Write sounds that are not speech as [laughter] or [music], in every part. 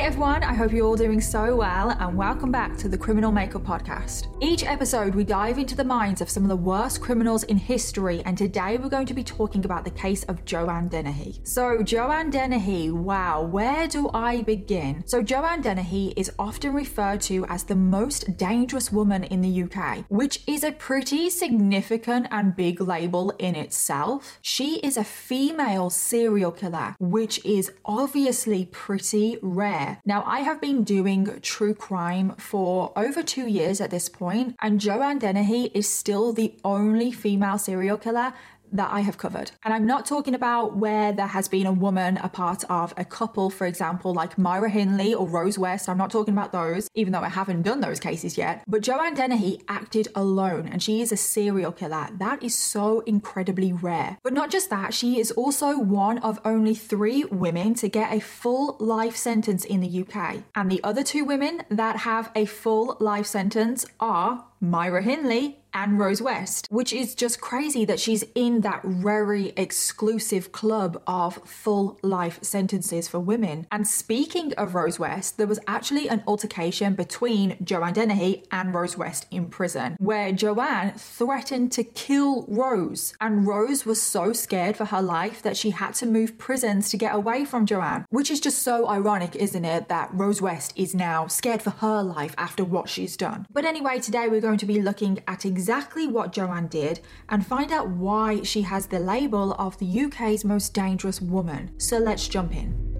Hi, everyone. I hope you're all doing so well, and welcome back to the Criminal Makeup Podcast. Each episode, we dive into the minds of some of the worst criminals in history, and today we're going to be talking about the case of Joanne Dennehy. So, Joanne Dennehy, wow, where do I begin? So, Joanne Dennehy is often referred to as the most dangerous woman in the UK, which is a pretty significant and big label in itself. She is a female serial killer, which is obviously pretty rare. Now, I have been doing true crime for over two years at this point, and Joanne Dennehy is still the only female serial killer that I have covered. And I'm not talking about where there has been a woman a part of a couple, for example, like Myra Hindley or Rose West. I'm not talking about those, even though I haven't done those cases yet. But Joanne Dennehy acted alone and she is a serial killer. That is so incredibly rare. But not just that, she is also one of only three women to get a full life sentence in the UK. And the other two women that have a full life sentence are Myra Hindley and Rose West, which is just crazy that she's in that very exclusive club of full life sentences for women. And speaking of Rose West, there was actually an altercation between Joanne Dennehy and Rose West in prison, where Joanne threatened to kill Rose. And Rose was so scared for her life that she had to move prisons to get away from Joanne, which is just so ironic, isn't it? That Rose West is now scared for her life after what she's done. But anyway, today we're going to be looking at exactly what Joanne did and find out why she has the label of the UK's most dangerous woman. So let's jump in.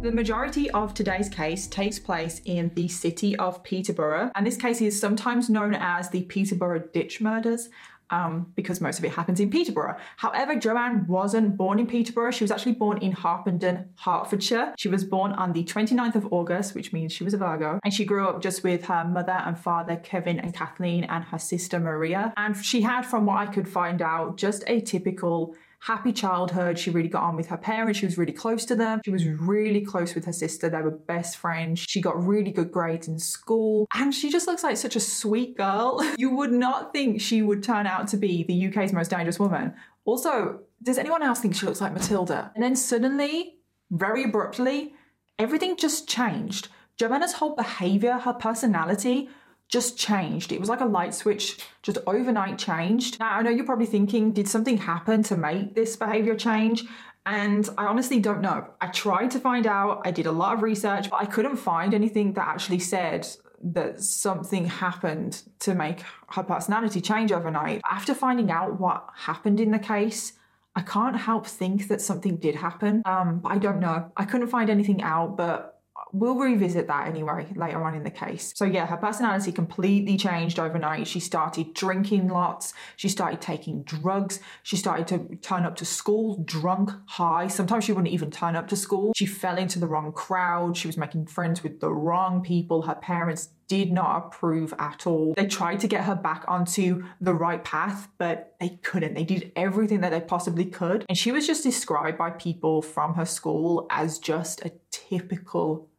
The majority of today's case takes place in the city of Peterborough, and this case is sometimes known as the Peterborough Ditch Murders um, because most of it happens in Peterborough. However, Joanne wasn't born in Peterborough. She was actually born in Harpenden, Hertfordshire. She was born on the 29th of August, which means she was a Virgo. And she grew up just with her mother and father, Kevin and Kathleen, and her sister, Maria. And she had, from what I could find out, just a typical happy childhood. She really got on with her parents. She was really close to them. She was really close with her sister. They were best friends. She got really good grades in school. And she just looks like such a sweet girl. [laughs] you would not think she would turn out to be the UK's most dangerous woman. Also, does anyone else think she looks like Matilda? And then suddenly, very abruptly, everything just changed. Joanna's whole behavior, her personality just changed. It was like a light switch just overnight changed. Now, I know you're probably thinking, did something happen to make this behavior change? And I honestly don't know. I tried to find out, I did a lot of research, but I couldn't find anything that actually said that something happened to make her personality change overnight. After finding out what happened in the case, I can't help think that something did happen. Um, I don't know. I couldn't find anything out, but we'll revisit that anyway later on in the case. So, yeah, her personality completely changed overnight. She started drinking lots, she started taking drugs, she started to turn up to school drunk, high. Sometimes she wouldn't even turn up to school. She fell into the wrong crowd, she was making friends with the wrong people. Her parents did not approve at all. They tried to get her back onto the right path, but they couldn't. They did everything that they possibly could. And she was just described by people from her school as just a typical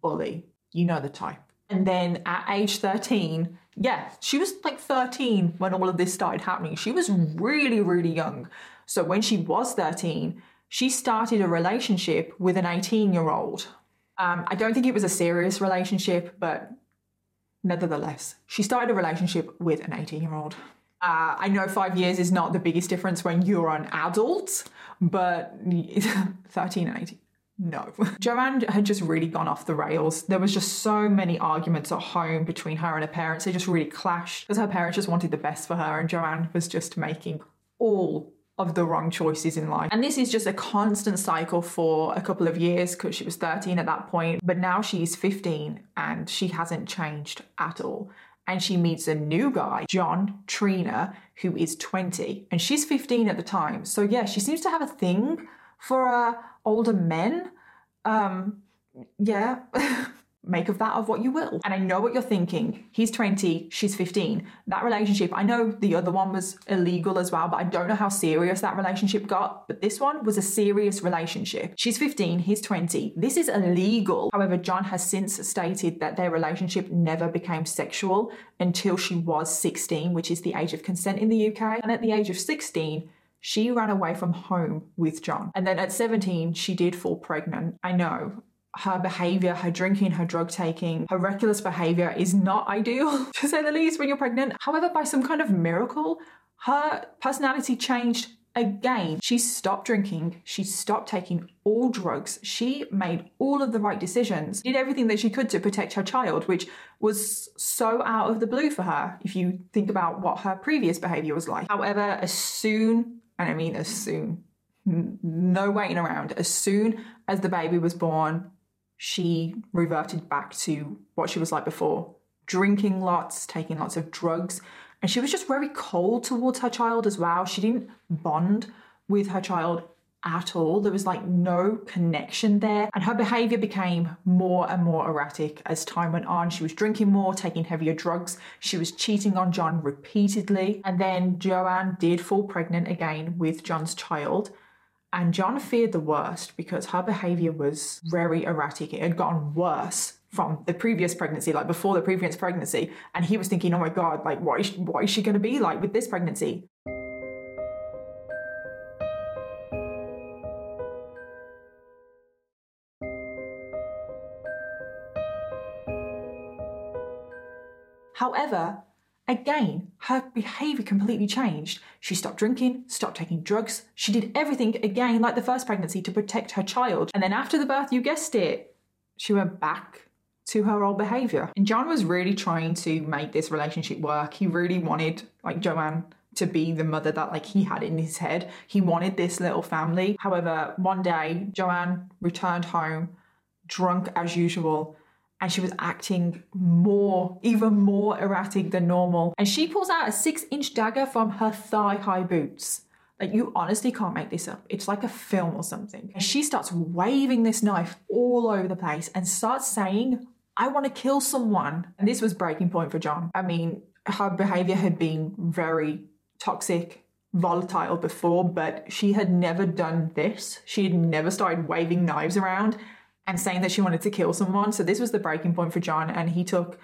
bully. You know the type. And then at age 13, yeah, she was like 13 when all of this started happening. She was really, really young. So when she was 13, she started a relationship with an 18 year old. Um, I don't think it was a serious relationship, but nevertheless, she started a relationship with an 18 year old. Uh, I know five years is not the biggest difference when you're an adult, but [laughs] 13 and 18 no. [laughs] Joanne had just really gone off the rails. There was just so many arguments at home between her and her parents. They just really clashed because her parents just wanted the best for her and Joanne was just making all of the wrong choices in life. And this is just a constant cycle for a couple of years because she was 13 at that point, but now she's 15 and she hasn't changed at all. And she meets a new guy, John Treanor, who is 20, and she's 15 at the time. So, yeah, she seems to have a thing for uh, older men. Um, yeah. [laughs] Make of that of what you will. And I know what you're thinking. He's 20, she's 15. That relationship, I know the other one was illegal as well, but I don't know how serious that relationship got. But this one was a serious relationship. She's 15, he's 20. This is illegal. However, John has since stated that their relationship never became sexual until she was 16, which is the age of consent in the UK. And at the age of 16, she ran away from home with John. And then at 17, she did fall pregnant. I know her behavior, her drinking, her drug taking, her reckless behavior is not [laughs] ideal, to say the least, when you're pregnant. However, by some kind of miracle, her personality changed again. She stopped drinking, she stopped taking all drugs, she made all of the right decisions, did everything that she could to protect her child, which was so out of the blue for her if you think about what her previous behavior was like. However, as soon, and I mean as soon, no waiting around, as soon as the baby was born, she reverted back to what she was like before drinking lots, taking lots of drugs. And she was just very cold towards her child as well. She didn't bond with her child at all. There was like no connection there. And her behavior became more and more erratic as time went on. She was drinking more, taking heavier drugs. She was cheating on John repeatedly. And then Joanne did fall pregnant again with John's child. And John feared the worst because her behavior was very erratic. It had gotten worse from the previous pregnancy, like before the previous pregnancy. And he was thinking, oh my God, like, what is, what is she going to be like with this pregnancy? However, Again, her behavior completely changed. She stopped drinking, stopped taking drugs. She did everything again like the first pregnancy to protect her child. And then after the birth, you guessed it, she went back to her old behavior. And John was really trying to make this relationship work. He really wanted like Joanne to be the mother that like he had in his head. He wanted this little family. However, one day Joanne returned home drunk as usual and she was acting more, even more erratic than normal. And she pulls out a six inch dagger from her thigh high boots. Like, you honestly can't make this up. It's like a film or something. And she starts waving this knife all over the place and starts saying, I want to kill someone. And this was breaking point for John. I mean, her behavior had been very toxic, volatile before, but she had never done this. She had never started waving knives around and saying that she wanted to kill someone. So this was the breaking point for John, and he took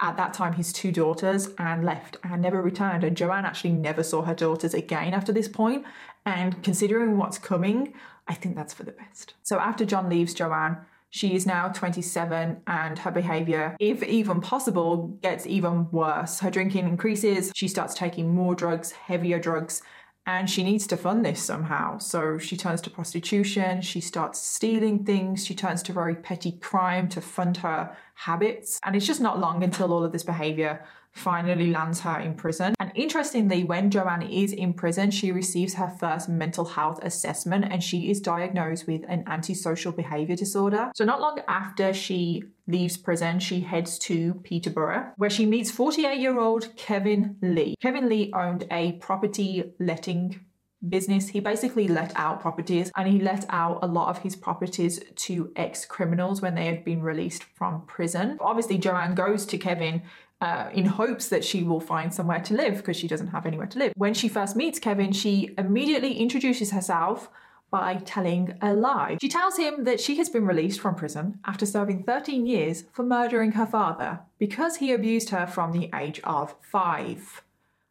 at that time his two daughters and left and never returned. And Joanne actually never saw her daughters again after this point. And considering what's coming, I think that's for the best. So after John leaves Joanne, she is now 27 and her behavior, if even possible, gets even worse. Her drinking increases, she starts taking more drugs, heavier drugs, and she needs to fund this somehow. So she turns to prostitution, she starts stealing things, she turns to very petty crime to fund her habits. And it's just not long until all of this behavior finally lands her in prison. And interestingly, when Joanne is in prison, she receives her first mental health assessment and she is diagnosed with an antisocial behavior disorder. So, not long after she leaves prison, she heads to Peterborough, where she meets 48 year old Kevin Lee. Kevin Lee owned a property letting business. He basically let out properties and he let out a lot of his properties to ex criminals when they had been released from prison. Obviously, Joanne goes to Kevin uh, in hopes that she will find somewhere to live because she doesn't have anywhere to live. When she first meets Kevin, she immediately introduces herself by telling a lie. She tells him that she has been released from prison after serving 13 years for murdering her father because he abused her from the age of five.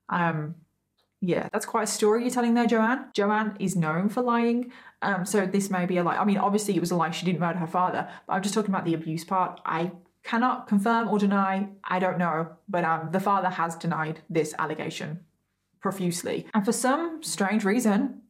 Um, yeah, that's quite a story you're telling there, Joanne. Joanne is known for lying. Um, so this may be a lie. I mean, obviously it was a lie. She didn't murder her father, but I'm just talking about the abuse part. I cannot confirm or deny. I don't know, but um, the father has denied this allegation profusely. And for some strange reason,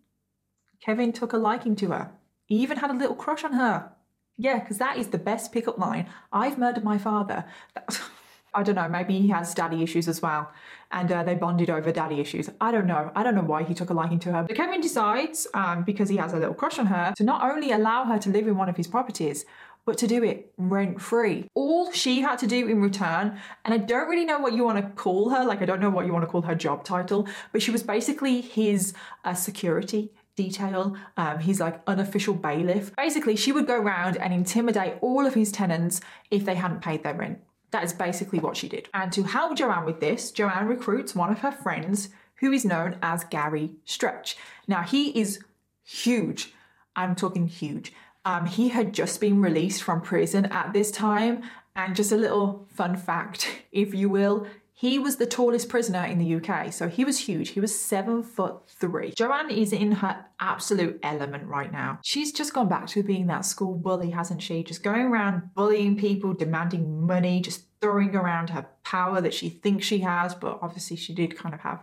Kevin took a liking to her. He even had a little crush on her. Yeah, because that is the best pickup line. I've murdered my father. [laughs] I don't know, maybe he has daddy issues as well. And uh, they bonded over daddy issues. I don't know. I don't know why he took a liking to her. But Kevin decides, um, because he has a little crush on her, to not only allow her to live in one of his properties, but to do it rent free. All she had to do in return, and I don't really know what you want to call her, like, I don't know what you want to call her job title, but she was basically his uh, security detail. Um, he's like unofficial bailiff. Basically, she would go around and intimidate all of his tenants if they hadn't paid their rent. That is basically what she did. And to help Joanne with this, Joanne recruits one of her friends who is known as Gary Stretch. Now, he is huge. I'm talking huge. Um, he had just been released from prison at this time. And just a little fun fact, [laughs] if you will, he was the tallest prisoner in the UK, so he was huge. He was seven foot three. Joanne is in her absolute element right now. She's just gone back to being that school bully, hasn't she? Just going around bullying people, demanding money, just throwing around her power that she thinks she has, but obviously she did kind of have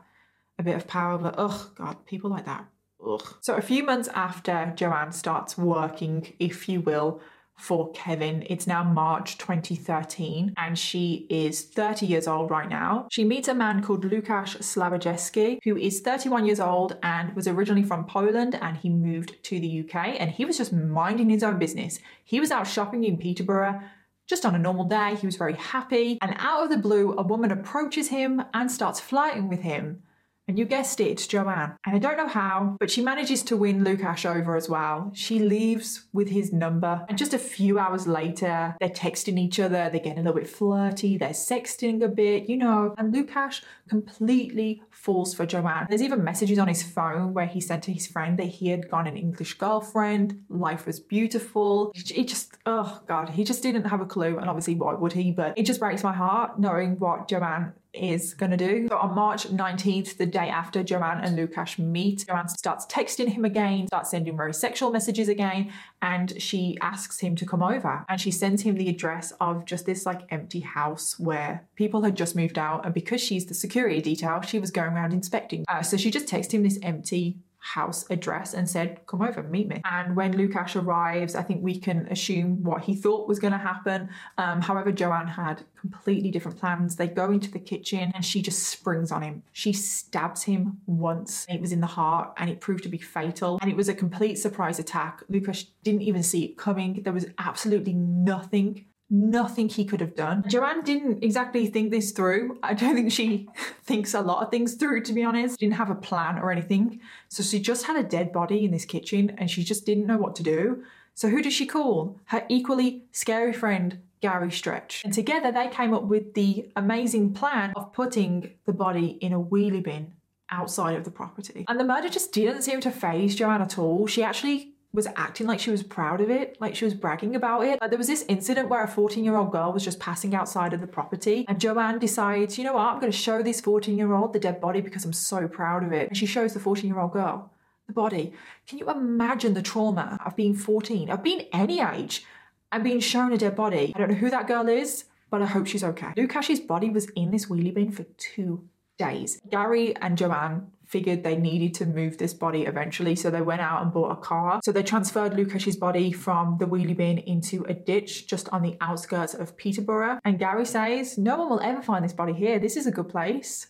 a bit of power. But oh god, people like that. Ugh. So a few months after Joanne starts working, if you will, for Kevin. It's now March 2013 and she is 30 years old right now. She meets a man called Lukasz Slaboszewski who is 31 years old and was originally from Poland and he moved to the UK and he was just minding his own business. He was out shopping in Peterborough just on a normal day, he was very happy, and out of the blue, a woman approaches him and starts flirting with him. And you guessed it, Joanne. And I don't know how, but she manages to win Lukasz over as well. She leaves with his number, and just a few hours later, they're texting each other, they're getting a little bit flirty, they're sexting a bit, you know. And Lukasz completely falls for Joanne. There's even messages on his phone where he said to his friend that he had got an English girlfriend, life was beautiful. He just, oh God, he just didn't have a clue. And obviously, why would he? But it just breaks my heart knowing what Joanne is going to do. So on March 19th, the day after Joanne and Lukasz meet, Joanne starts texting him again, starts sending very sexual messages again, and she asks him to come over. And she sends him the address of just this like empty house where people had just moved out. And because she's the security detail, she was going around inspecting. Uh, so she just texted him this empty house address and said, Come over, meet me. And when Lukasz arrives, I think we can assume what he thought was going to happen. Um, however, Joanne had completely different plans. They go into the kitchen and she just springs on him. She stabs him once. It was in the heart and it proved to be fatal. And it was a complete surprise attack. Lukasz didn't even see it coming. There was absolutely nothing nothing he could have done. Joanne didn't exactly think this through. I don't think she [laughs] thinks a lot of things through, to be honest. Didn't have a plan or anything. So she just had a dead body in this kitchen and she just didn't know what to do. So who does she call? Her equally scary friend, Gary Stretch. And together they came up with the amazing plan of putting the body in a wheelie bin outside of the property. And the murder just didn't seem to phase Joanne at all. She actually was acting like she was proud of it, like she was bragging about it. Like there was this incident where a 14 year old girl was just passing outside of the property, and Joanne decides, you know what, I'm going to show this 14 year old the dead body because I'm so proud of it. And she shows the 14 year old girl the body. Can you imagine the trauma of being 14, of being any age, and being shown a dead body? I don't know who that girl is, but I hope she's okay. Lukasz's body was in this wheelie bin for two days. Gary and Joanne figured they needed to move this body eventually, so they went out and bought a car. So they transferred Lukasz's body from the wheelie bin into a ditch just on the outskirts of Peterborough. And Gary says, No one will ever find this body here. This is a good place.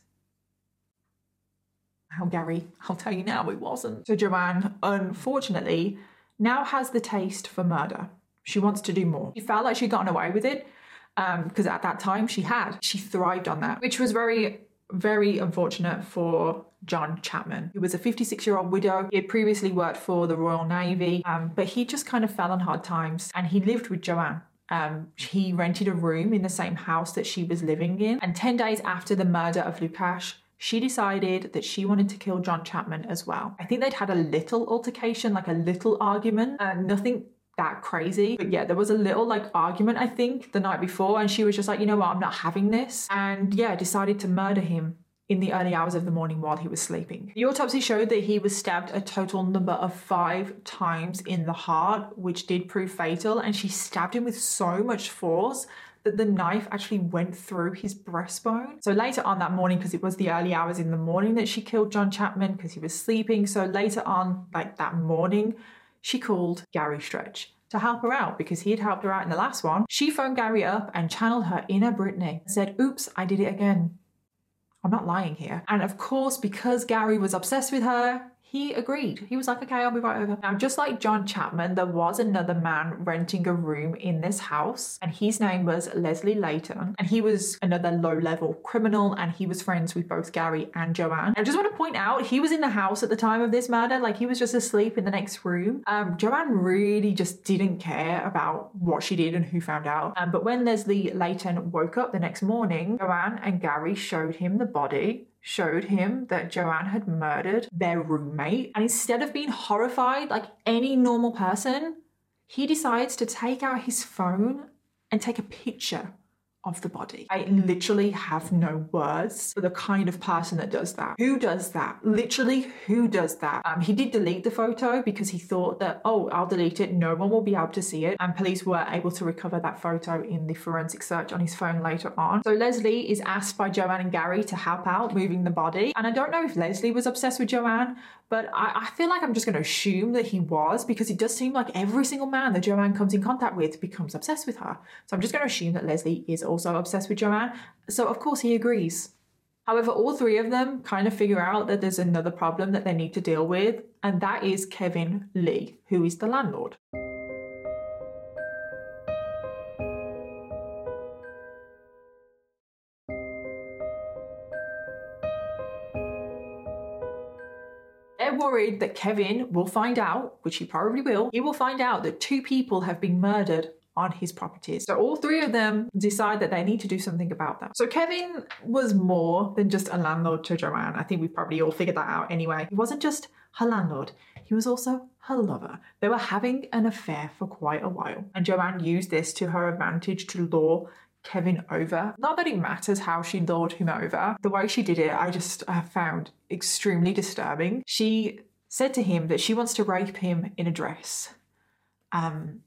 How Gary, I'll tell you now, it wasn't. So Joanne, unfortunately, now has the taste for murder. She wants to do more. She felt like she'd gotten away with it because um, at that time she had. She thrived on that, which was very very unfortunate for John Chapman, who was a 56 year old widow. He had previously worked for the Royal Navy, um, but he just kind of fell on hard times and he lived with Joanne. Um, he rented a room in the same house that she was living in. And 10 days after the murder of Lukasz, she decided that she wanted to kill John Chapman as well. I think they'd had a little altercation, like a little argument, uh, nothing that crazy. But yeah, there was a little like argument, I think, the night before, and she was just like, you know what, I'm not having this. And yeah, decided to murder him in the early hours of the morning while he was sleeping. The autopsy showed that he was stabbed a total number of five times in the heart, which did prove fatal, and she stabbed him with so much force that the knife actually went through his breastbone. So later on that morning, because it was the early hours in the morning that she killed John Chapman because he was sleeping. So later on, like that morning, she called Gary Stretch to help her out because he had helped her out in the last one. She phoned Gary up and channeled her inner Britney and said, Oops, I did it again. I'm not lying here. And of course, because Gary was obsessed with her, he agreed. He was like, okay, I'll be right over. Now, just like John Chapman, there was another man renting a room in this house, and his name was Leslie Layton. And he was another low level criminal, and he was friends with both Gary and Joanne. I just want to point out, he was in the house at the time of this murder, like he was just asleep in the next room. Um, Joanne really just didn't care about what she did and who found out. Um, but when Leslie Layton woke up the next morning, Joanne and Gary showed him the body showed him that Joanne had murdered their roommate. And instead of being horrified like any normal person, he decides to take out his phone and take a picture of the body. I literally have no words for the kind of person that does that. Who does that? Literally, who does that? Um, he did delete the photo because he thought that, oh, I'll delete it. No one will be able to see it. And police were able to recover that photo in the forensic search on his phone later on. So Leslie is asked by Joanne and Gary to help out moving the body. And I don't know if Leslie was obsessed with Joanne, but I, I feel like I'm just going to assume that he was because it does seem like every single man that Joanne comes in contact with becomes obsessed with her. So I'm just going to assume that Leslie is also obsessed with Joanne. So of course he agrees. However, all three of them kind of figure out that there's another problem that they need to deal with, and that is Kevin Lee, who is the landlord. Worried that Kevin will find out, which he probably will, he will find out that two people have been murdered on his properties. So all three of them decide that they need to do something about that. So Kevin was more than just a landlord to Joanne. I think we've probably all figured that out anyway. He wasn't just her landlord, he was also her lover. They were having an affair for quite a while, and Joanne used this to her advantage to lure Kevin over. Not that it matters how she lured him over, the way she did it, I just uh, found extremely disturbing. She said to him that she wants to rape him in a dress. Um,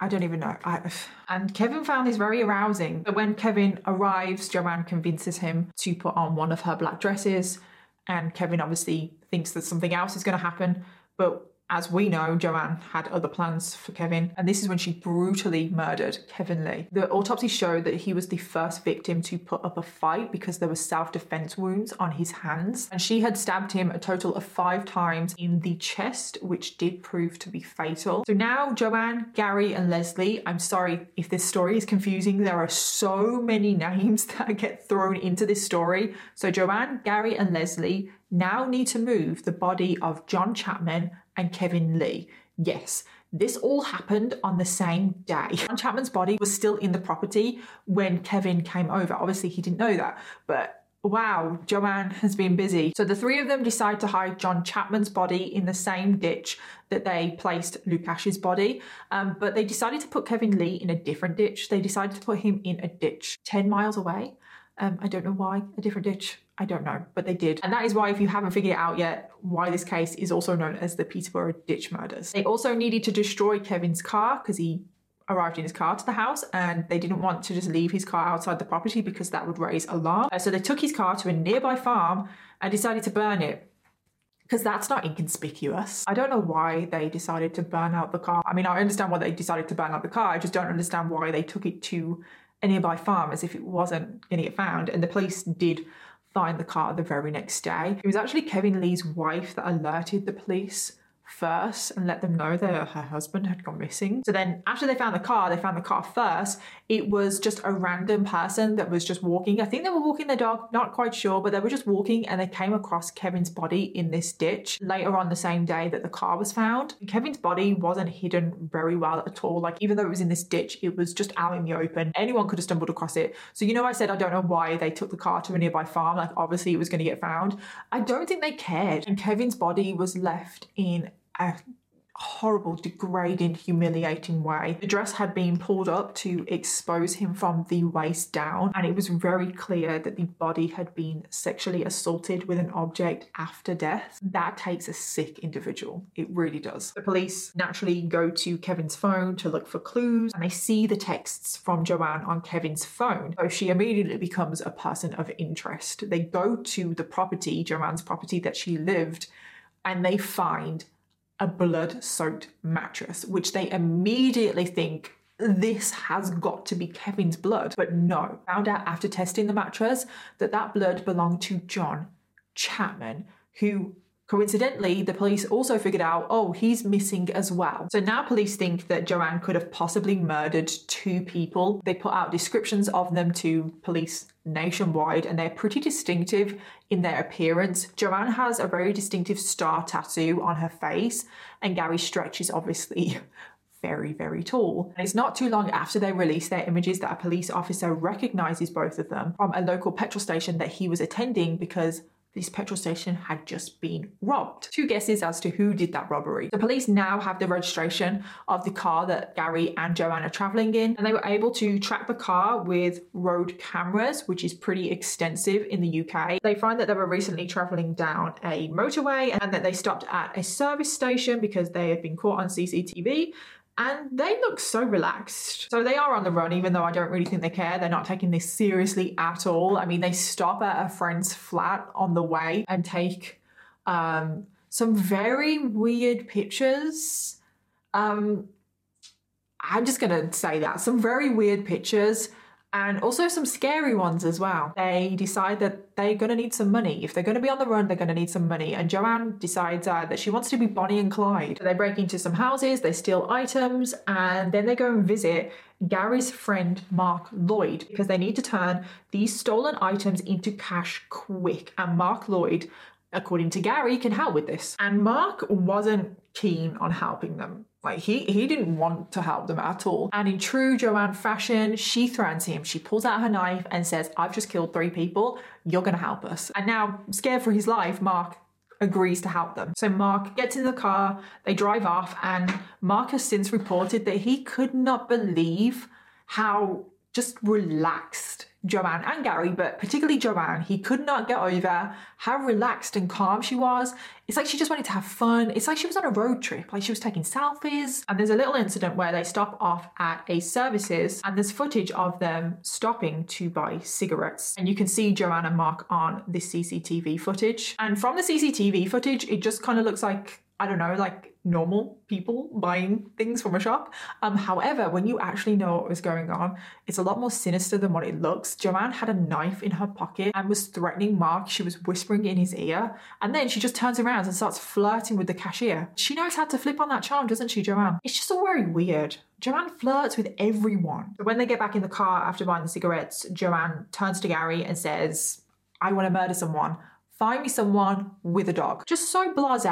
I don't even know. I, [sighs] and Kevin found this very arousing. But when Kevin arrives, Joanne convinces him to put on one of her black dresses. And Kevin obviously thinks that something else is going to happen. But as we know, Joanne had other plans for Kevin, and this is when she brutally murdered Kevin Lee. The autopsy showed that he was the first victim to put up a fight because there were self defense wounds on his hands, and she had stabbed him a total of five times in the chest, which did prove to be fatal. So now, Joanne, Gary, and Leslie, I'm sorry if this story is confusing, there are so many [laughs] names that get thrown into this story. So, Joanne, Gary, and Leslie now need to move the body of John Chapman and Kevin Lee. Yes, this all happened on the same day. John Chapman's body was still in the property when Kevin came over. Obviously, he didn't know that, but wow, Joanne has been busy. So the three of them decide to hide John Chapman's body in the same ditch that they placed Lukasz's body, um, but they decided to put Kevin Lee in a different ditch. They decided to put him in a ditch 10 miles away. Um, I don't know why, a different ditch. I don't know, but they did. And that is why, if you haven't figured it out yet, why this case is also known as the Peterborough Ditch Murders. They also needed to destroy Kevin's car because he arrived in his car to the house and they didn't want to just leave his car outside the property because that would raise alarm. Uh, so they took his car to a nearby farm and decided to burn it because that's not inconspicuous. I don't know why they decided to burn out the car. I mean, I understand why they decided to burn out the car. I just don't understand why they took it to a nearby farm as if it wasn't going to get found. And the police did find the car the very next day. It was actually Kevin Lee's wife that alerted the police first and let them know that her husband had gone missing. So then, after they found the car, they found the car first. It was just a random person that was just walking. I think they were walking their dog, not quite sure, but they were just walking and they came across Kevin's body in this ditch later on the same day that the car was found. Kevin's body wasn't hidden very well at all. Like, even though it was in this ditch, it was just out in the open. Anyone could have stumbled across it. So, you know, I said I don't know why they took the car to a nearby farm. Like, obviously, it was going to get found. I don't think they cared. And Kevin's body was left in a horrible, degrading, humiliating way. The dress had been pulled up to expose him from the waist down, and it was very clear that the body had been sexually assaulted with an object after death. That takes a sick individual. It really does. The police naturally go to Kevin's phone to look for clues, and they see the texts from Joanne on Kevin's phone. So she immediately becomes a person of interest. They go to the property, Joanne's property that she lived, and they find a blood soaked mattress, which they immediately think this has got to be Kevin's blood. But no, found out after testing the mattress that that blood belonged to John Chapman, who Coincidentally, the police also figured out, oh, he's missing as well. So now police think that Joanne could have possibly murdered two people. They put out descriptions of them to police nationwide and they're pretty distinctive in their appearance. Joanne has a very distinctive star tattoo on her face, and Gary Stretch is obviously [laughs] very, very tall. And it's not too long after they release their images that a police officer recognizes both of them from a local petrol station that he was attending because this petrol station had just been robbed. Two guesses as to who did that robbery. The police now have the registration of the car that Gary and Joanne are traveling in, and they were able to track the car with road cameras, which is pretty extensive in the UK. They find that they were recently traveling down a motorway and that they stopped at a service station because they had been caught on CCTV and they look so relaxed. So they are on the run, even though I don't really think they care. They're not taking this seriously at all. I mean, they stop at a friend's flat on the way and take um, some very weird pictures. Um, I'm just going to say that some very weird pictures and also some scary ones as well. They decide that they're going to need some money. If they're going to be on the run, they're going to need some money. And Joanne decides uh, that she wants to be Bonnie and Clyde. So they break into some houses, they steal items, and then they go and visit Gary's friend Mark Lloyd because they need to turn these stolen items into cash quick. And Mark Lloyd according to Gary, can help with this. And Mark wasn't keen on helping them. Like he he didn't want to help them at all. And in true Joanne fashion, she threatens him. She pulls out her knife and says, I've just killed three people. You're gonna help us. And now, scared for his life, Mark agrees to help them. So Mark gets in the car, they drive off, and Mark has since reported that he could not believe how just relaxed Joanne and Gary, but particularly Joanne, he could not get over how relaxed and calm she was. It's like she just wanted to have fun. It's like she was on a road trip, like she was taking selfies. And there's a little incident where they stop off at a services and there's footage of them stopping to buy cigarettes. And you can see Joanne and Mark on the CCTV footage. And from the CCTV footage, it just kind of looks like I don't know, like normal people buying things from a shop. Um, however, when you actually know what was going on, it's a lot more sinister than what it looks. Joanne had a knife in her pocket and was threatening Mark. She was whispering in his ear. And then she just turns around and starts flirting with the cashier. She knows how to flip on that charm, doesn't she, Joanne? It's just all very weird. Joanne flirts with everyone. When they get back in the car after buying the cigarettes, Joanne turns to Gary and says, I want to murder someone find me someone with a dog. Just so blase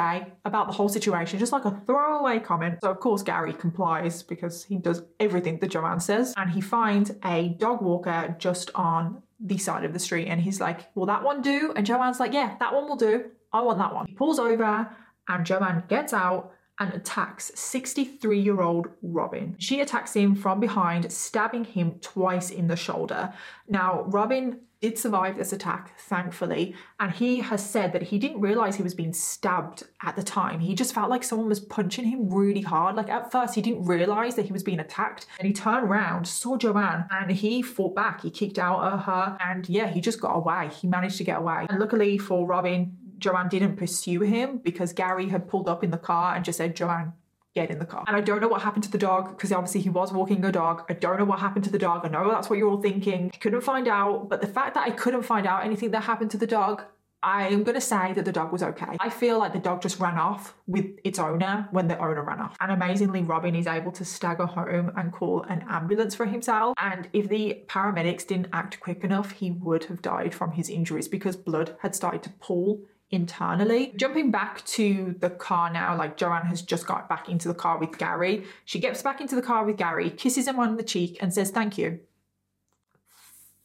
about the whole situation, just like a throwaway comment. So, of course, Gary complies because he does everything that Joanne says. And he finds a dog walker just on the side of the street. And he's like, Will that one do? And Joanne's like, Yeah, that one will do. I want that one. He pulls over, and Joanne gets out and attacks 63 year old Robin. She attacks him from behind, stabbing him twice in the shoulder. Now, Robin did survive this attack, thankfully, and he has said that he didn't realize he was being stabbed at the time. He just felt like someone was punching him really hard. Like at first, he didn't realize that he was being attacked, and he turned around, saw Joanne, and he fought back. He kicked out at her, and yeah, he just got away. He managed to get away. And luckily for Robin, Joanne didn't pursue him because Gary had pulled up in the car and just said, Joanne, get in the car. And I don't know what happened to the dog because obviously he was walking a dog. I don't know what happened to the dog. I know that's what you're all thinking. I couldn't find out, but the fact that I couldn't find out anything that happened to the dog, I am going to say that the dog was okay. I feel like the dog just ran off with its owner when the owner ran off. And amazingly, Robin is able to stagger home and call an ambulance for himself. And if the paramedics didn't act quick enough, he would have died from his injuries because blood had started to pool internally. Jumping back to the car now, like Joanne has just got back into the car with Gary. She gets back into the car with Gary, kisses him on the cheek, and says, Thank you.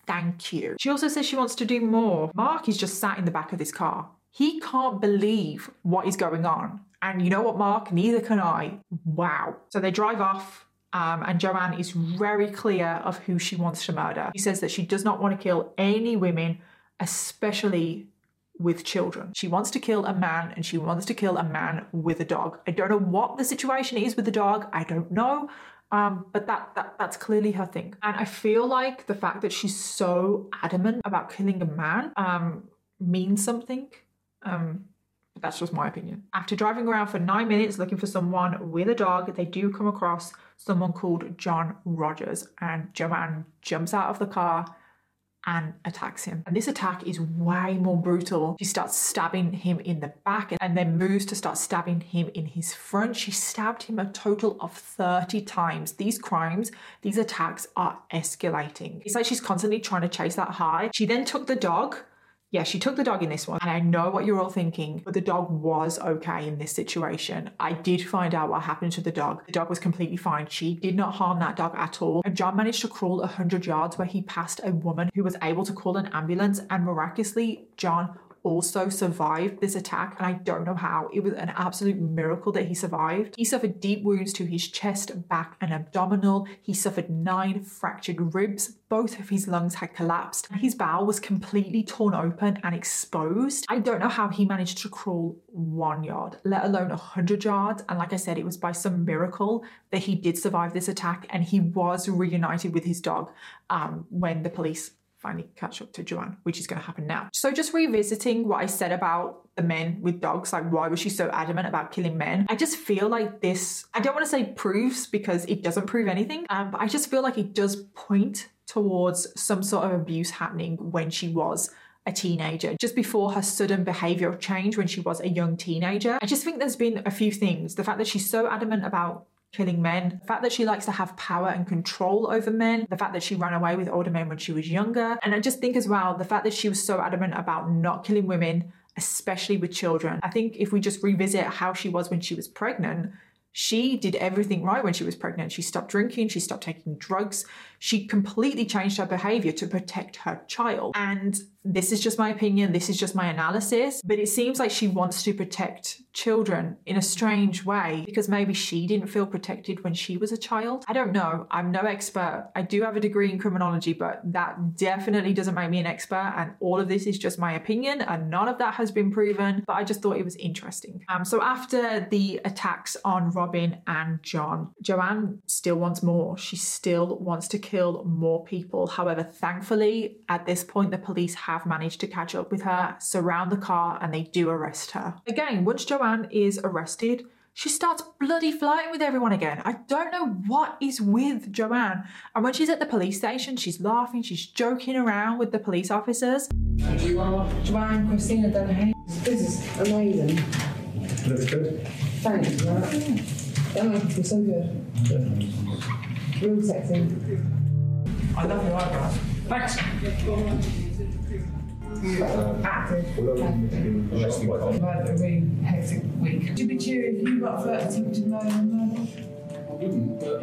Thank you. She also says she wants to do more. Mark is just sat in the back of this car. He can't believe what is going on. And you know what, Mark? Neither can I. Wow. So they drive off. Um, and Joanne is very clear of who she wants to murder. She says that she does not want to kill any women, especially with children. She wants to kill a man and she wants to kill a man with a dog. I don't know what the situation is with the dog. I don't know. Um, but that, that that's clearly her thing. And I feel like the fact that she's so adamant about killing a man um, means something. Um, but that's just my opinion. After driving around for nine minutes looking for someone with a dog, they do come across someone called John Rogers. And Joanne jumps out of the car and attacks him. And this attack is way more brutal. She starts stabbing him in the back and then moves to start stabbing him in his front. She stabbed him a total of 30 times. These crimes, these attacks are escalating. It's like she's constantly trying to chase that high. She then took the dog yeah, she took the dog in this one. And I know what you're all thinking, but the dog was okay in this situation. I did find out what happened to the dog. The dog was completely fine. She did not harm that dog at all. And John managed to crawl 100 yards where he passed a woman who was able to call an ambulance. And miraculously, John also survived this attack, and I don't know how. It was an absolute miracle that he survived. He suffered deep wounds to his chest, back, and abdominal. He suffered nine fractured ribs. Both of his lungs had collapsed. His bowel was completely torn open and exposed. I don't know how he managed to crawl one yard, let alone a hundred yards. And like I said, it was by some miracle that he did survive this attack, and he was reunited with his dog um, when the police finally catch up to Joanne, which is going to happen now. So, just revisiting what I said about the men with dogs, like why was she so adamant about killing men? I just feel like this, I don't want to say proves because it doesn't prove anything, um, but I just feel like it does point towards some sort of abuse happening when she was a teenager, just before her sudden behavioural change when she was a young teenager. I just think there's been a few things. The fact that she's so adamant about killing men, the fact that she likes to have power and control over men, the fact that she ran away with older men when she was younger. And I just think as well, the fact that she was so adamant about not killing women, especially with children. I think if we just revisit how she was when she was pregnant, she did everything right when she was pregnant. She stopped drinking, she stopped taking drugs, she completely changed her behavior to protect her child. And this is just my opinion, this is just my analysis, but it seems like she wants to protect children in a strange way because maybe she didn't feel protected when she was a child. I don't know. I'm no expert. I do have a degree in criminology, but that definitely doesn't make me an expert. And all of this is just my opinion, and none of that has been proven. But I just thought it was interesting. Um, so after the attacks on Robin and John, Joanne still wants more. She still wants to kill more people. However, thankfully, at this point, the police have have managed to catch up with her, surround the car, and they do arrest her. Again, once Joanne is arrested, she starts bloody flirting with everyone again. I don't know what is with Joanne. And when she's at the police station, she's laughing, she's joking around with the police officers. You are Joanne Christina Dennehy. This is amazing. Looks good. Thanks, Matt. Oh, you're so good. Real sexy. I love your eyebrows. Thanks. Active. I've had a really hectic week. To be true, if you got 30 attempted murder and murder. I wouldn't, but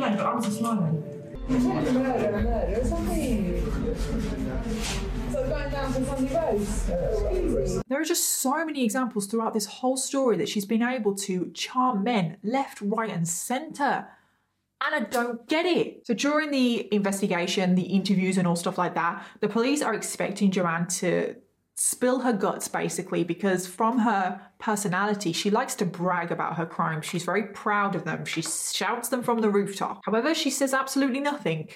No, but I'm going down Sunday Rose. There are just so many examples throughout this whole story that she's been able to charm men left, right, and centre. And I don't get it. So during the investigation, the interviews, and all stuff like that, the police are expecting Joanne to spill her guts basically because from her personality she likes to brag about her crimes. She's very proud of them. She shouts them from the rooftop. However she says absolutely nothing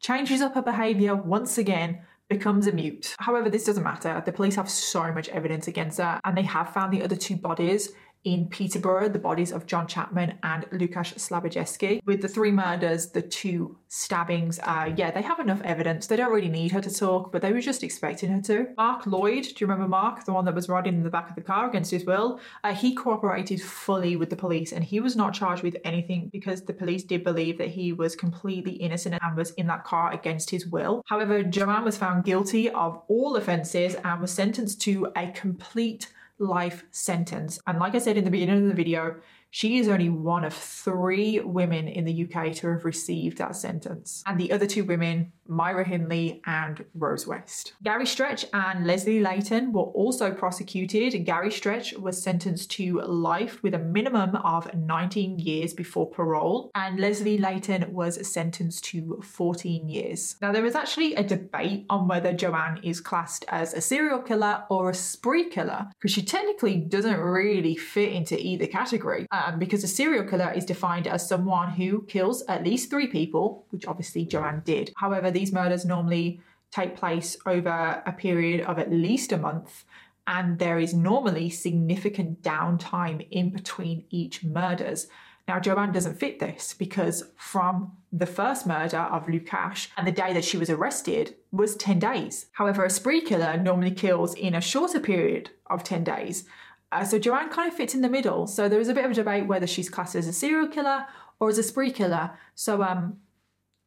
changes up her behavior once again becomes a mute. However this doesn't matter. The police have so much evidence against her and they have found the other two bodies in Peterborough, the bodies of John Chapman and Lukasz Slaboszewski. With the three murders, the two stabbings, uh, yeah, they have enough evidence. They don't really need her to talk, but they were just expecting her to. Mark Lloyd, do you remember Mark, the one that was riding in the back of the car against his will? Uh, he cooperated fully with the police and he was not charged with anything because the police did believe that he was completely innocent and was in that car against his will. However, Joanne was found guilty of all offences and was sentenced to a complete life sentence. And like I said in the beginning of the video, she is only one of three women in the UK to have received that sentence. And the other two women, Myra Hindley and Rose West. Gary Stretch and Leslie Layton were also prosecuted. Gary Stretch was sentenced to life with a minimum of 19 years before parole, and Leslie Layton was sentenced to 14 years. Now, there is actually a debate on whether Joanne is classed as a serial killer or a spree killer, because she technically doesn't really fit into either category um, because a serial killer is defined as someone who kills at least three people, which obviously Joanne did. However, these murders normally take place over a period of at least a month, and there is normally significant downtime in between each murders. Now, Joanne doesn't fit this because from the first murder of Lukasz and the day that she was arrested was 10 days. However, a spree killer normally kills in a shorter period of 10 days. Uh, so Joanne kind of fits in the middle. So there is a bit of a debate whether she's classed as a serial killer or as a spree killer. So um,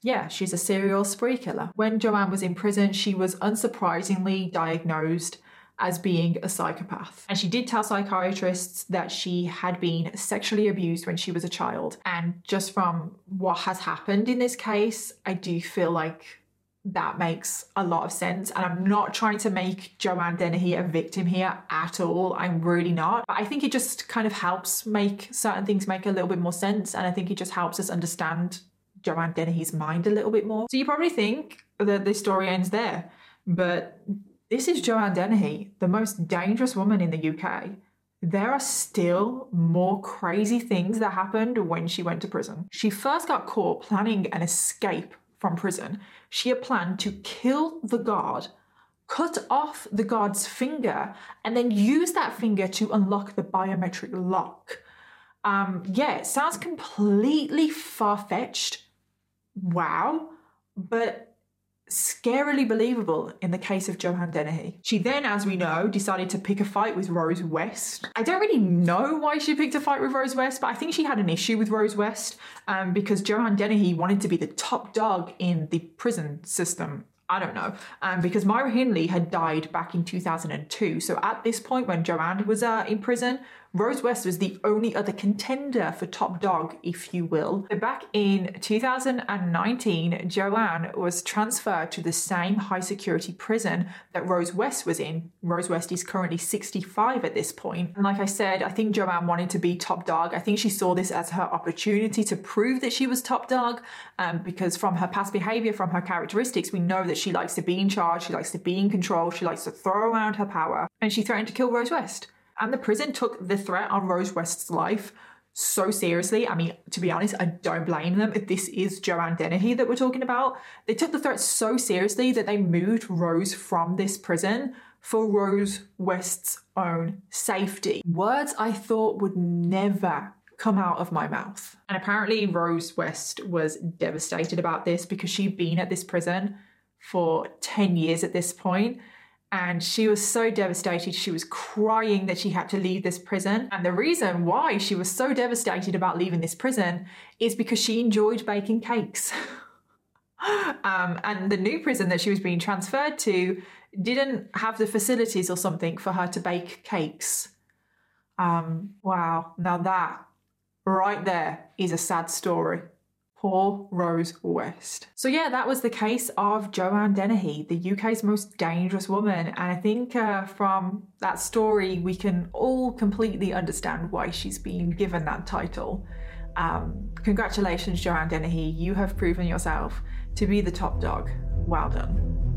yeah, she's a serial spree killer. When Joanne was in prison, she was unsurprisingly diagnosed as being a psychopath. And she did tell psychiatrists that she had been sexually abused when she was a child. And just from what has happened in this case, I do feel like that makes a lot of sense. And I'm not trying to make Joanne Dennehy a victim here at all. I'm really not. But I think it just kind of helps make certain things make a little bit more sense. And I think it just helps us understand Joanne Dennehy's mind a little bit more. So you probably think that this story ends there. But this is Joanne Dennehy, the most dangerous woman in the UK. There are still more crazy things that happened when she went to prison. She first got caught planning an escape from prison. She had planned to kill the guard, cut off the guard's finger, and then use that finger to unlock the biometric lock. Um, yeah, it sounds completely far fetched. Wow. But scarily believable in the case of Joanne Dennehy. She then, as we know, decided to pick a fight with Rose West. I don't really know why she picked a fight with Rose West, but I think she had an issue with Rose West um, because Joanne Dennehy wanted to be the top dog in the prison system I don't know, um, because Myra Hindley had died back in 2002. So at this point, when Joanne was uh, in prison, Rose West was the only other contender for top dog, if you will. Back in 2019, Joanne was transferred to the same high security prison that Rose West was in. Rose West is currently 65 at this point. And like I said, I think Joanne wanted to be top dog. I think she saw this as her opportunity to prove that she was top dog um, because from her past behavior, from her characteristics, we know that she likes to be in charge, she likes to be in control, she likes to throw around her power, and she threatened to kill Rose West. And the prison took the threat on Rose West's life so seriously. I mean, to be honest, I don't blame them. If this is Joanne Dennehy that we're talking about, they took the threat so seriously that they moved Rose from this prison for Rose West's own safety. Words I thought would never come out of my mouth. And apparently, Rose West was devastated about this because she'd been at this prison for 10 years at this point and she was so devastated. She was crying that she had to leave this prison. And the reason why she was so devastated about leaving this prison is because she enjoyed baking cakes. [laughs] um, and the new prison that she was being transferred to didn't have the facilities or something for her to bake cakes. Um, wow, now that right there is a sad story. Poor Rose West. So, yeah, that was the case of Joanne Dennehy, the UK's most dangerous woman. And I think uh, from that story, we can all completely understand why she's been given that title. Um, congratulations, Joanne Dennehy. You have proven yourself to be the top dog. Well done.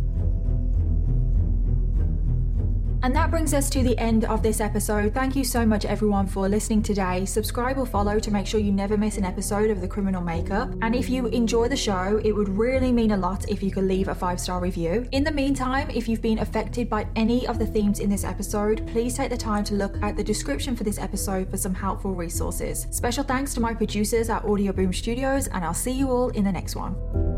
And that brings us to the end of this episode. Thank you so much, everyone, for listening today. Subscribe or follow to make sure you never miss an episode of The Criminal Makeup. And if you enjoy the show, it would really mean a lot if you could leave a five star review. In the meantime, if you've been affected by any of the themes in this episode, please take the time to look at the description for this episode for some helpful resources. Special thanks to my producers at Audioboom Studios, and I'll see you all in the next one.